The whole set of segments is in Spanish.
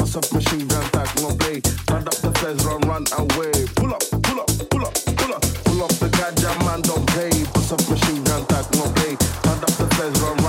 A submachine gun type, no play. Turn up the feds, run, run away. Pull up, pull up, pull up, pull up. Pull up the gadget, man, don't play. A submachine gun type, no play. Turn up the feds, run, run away.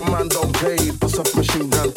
got mine don't paid for submachine gun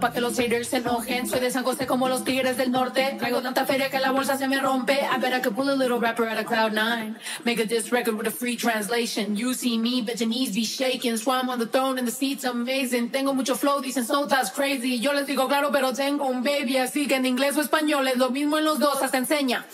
para que los haters se enojen. Soy de San José como los tigres del norte. Traigo tanta feria que la bolsa se me rompe. I bet I could pull a little rapper out of cloud nine. Make a diss record with a free translation. You see me, bet your knees be shaking. Swam on the throne and the seat's amazing. Tengo mucho flow, dicen so that's crazy. Yo les digo claro, pero tengo un baby. Así que en inglés o español es lo mismo en los dos, hasta enseña.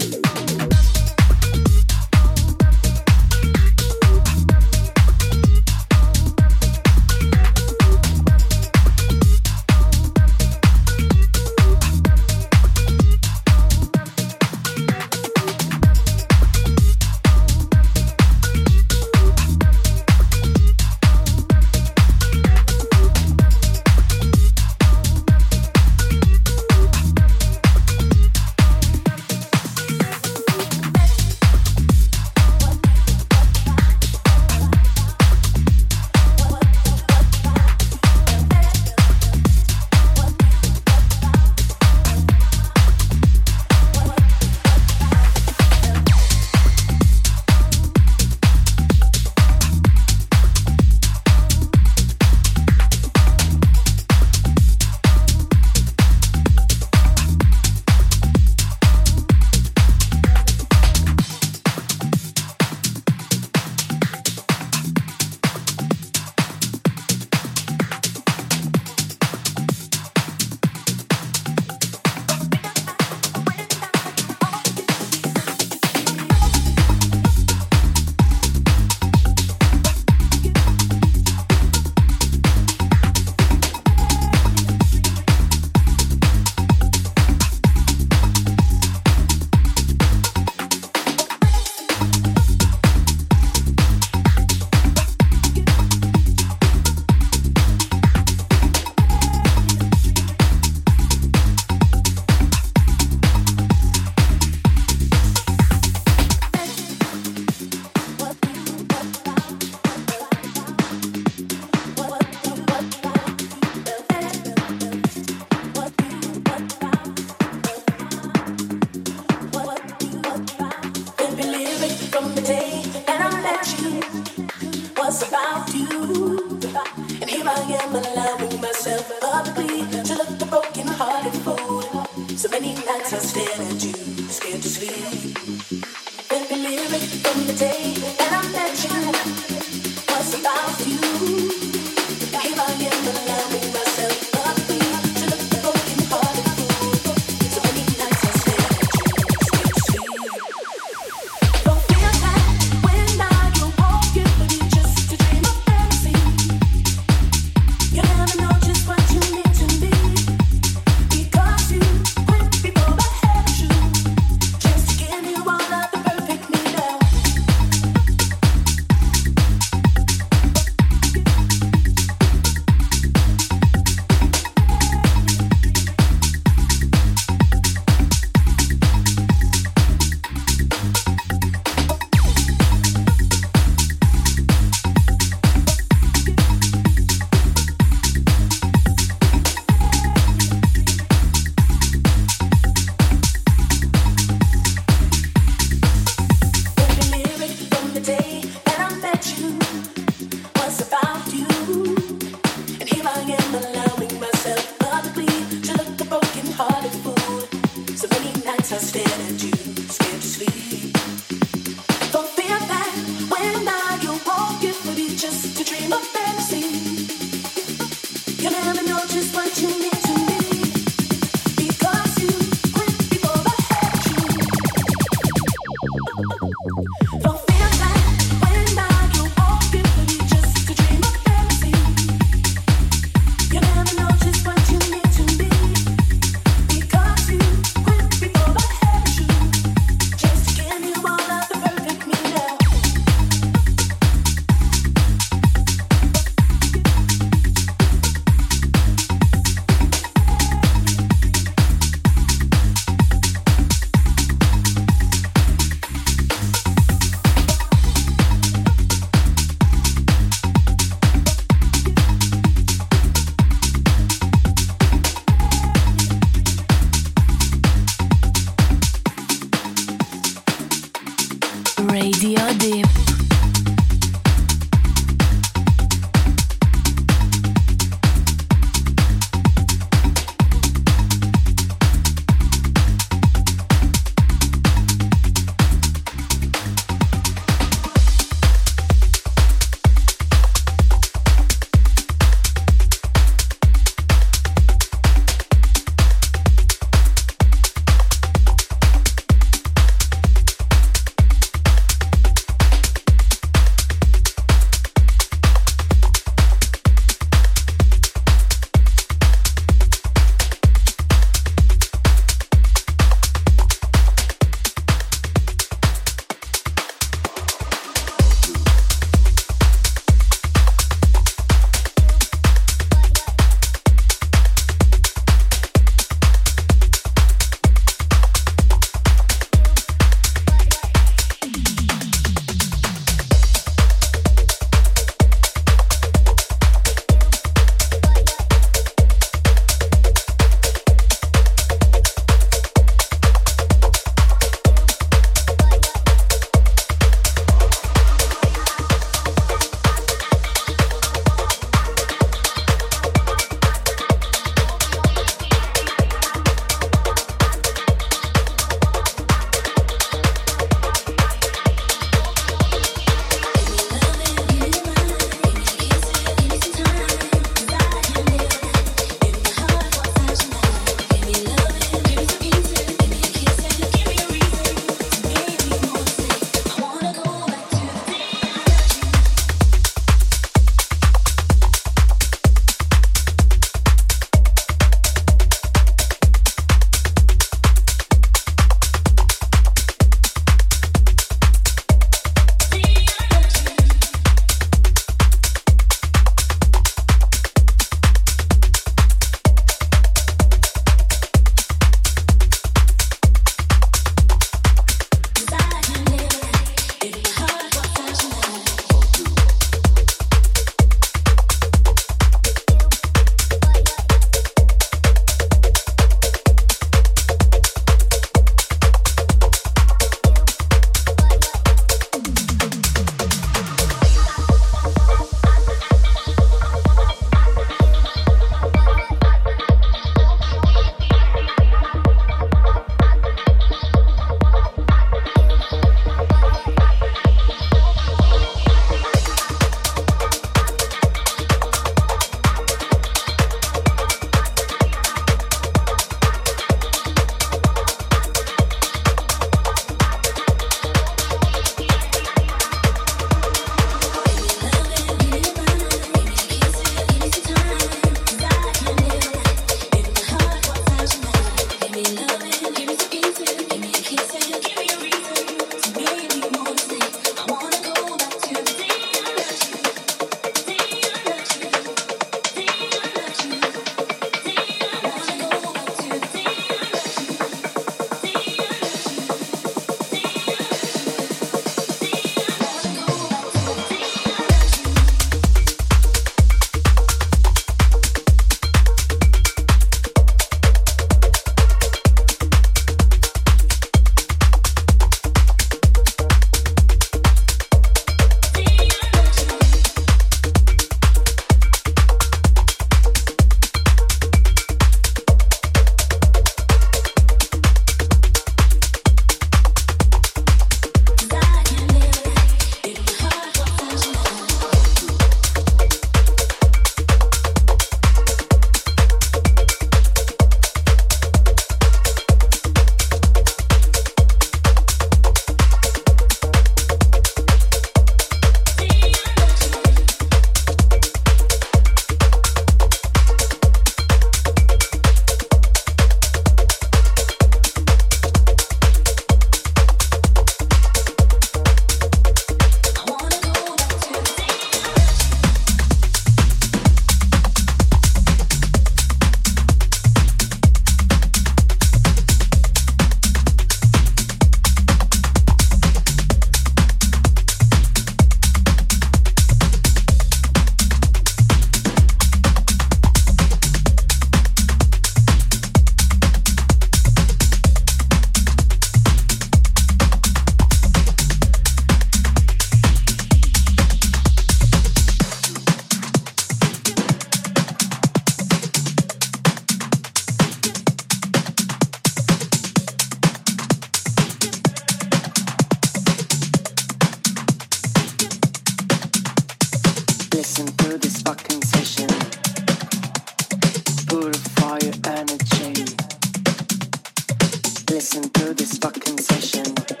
listen to this fucking session.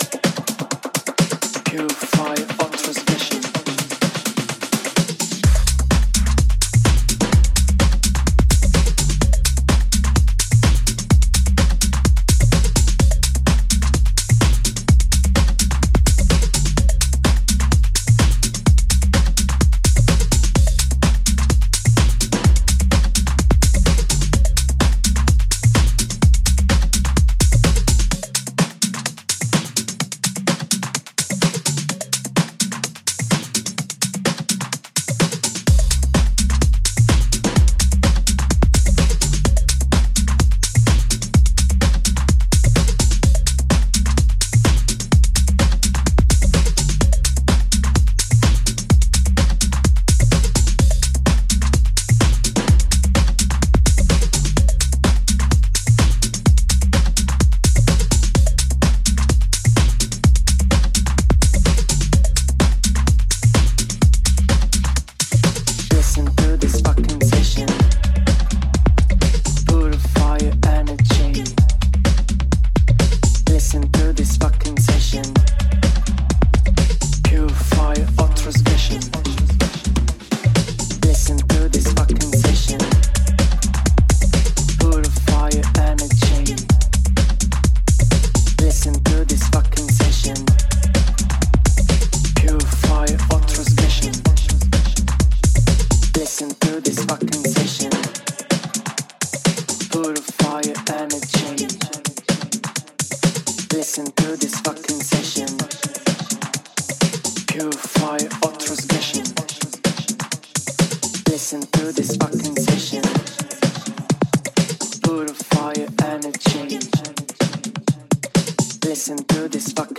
Listen to this fucking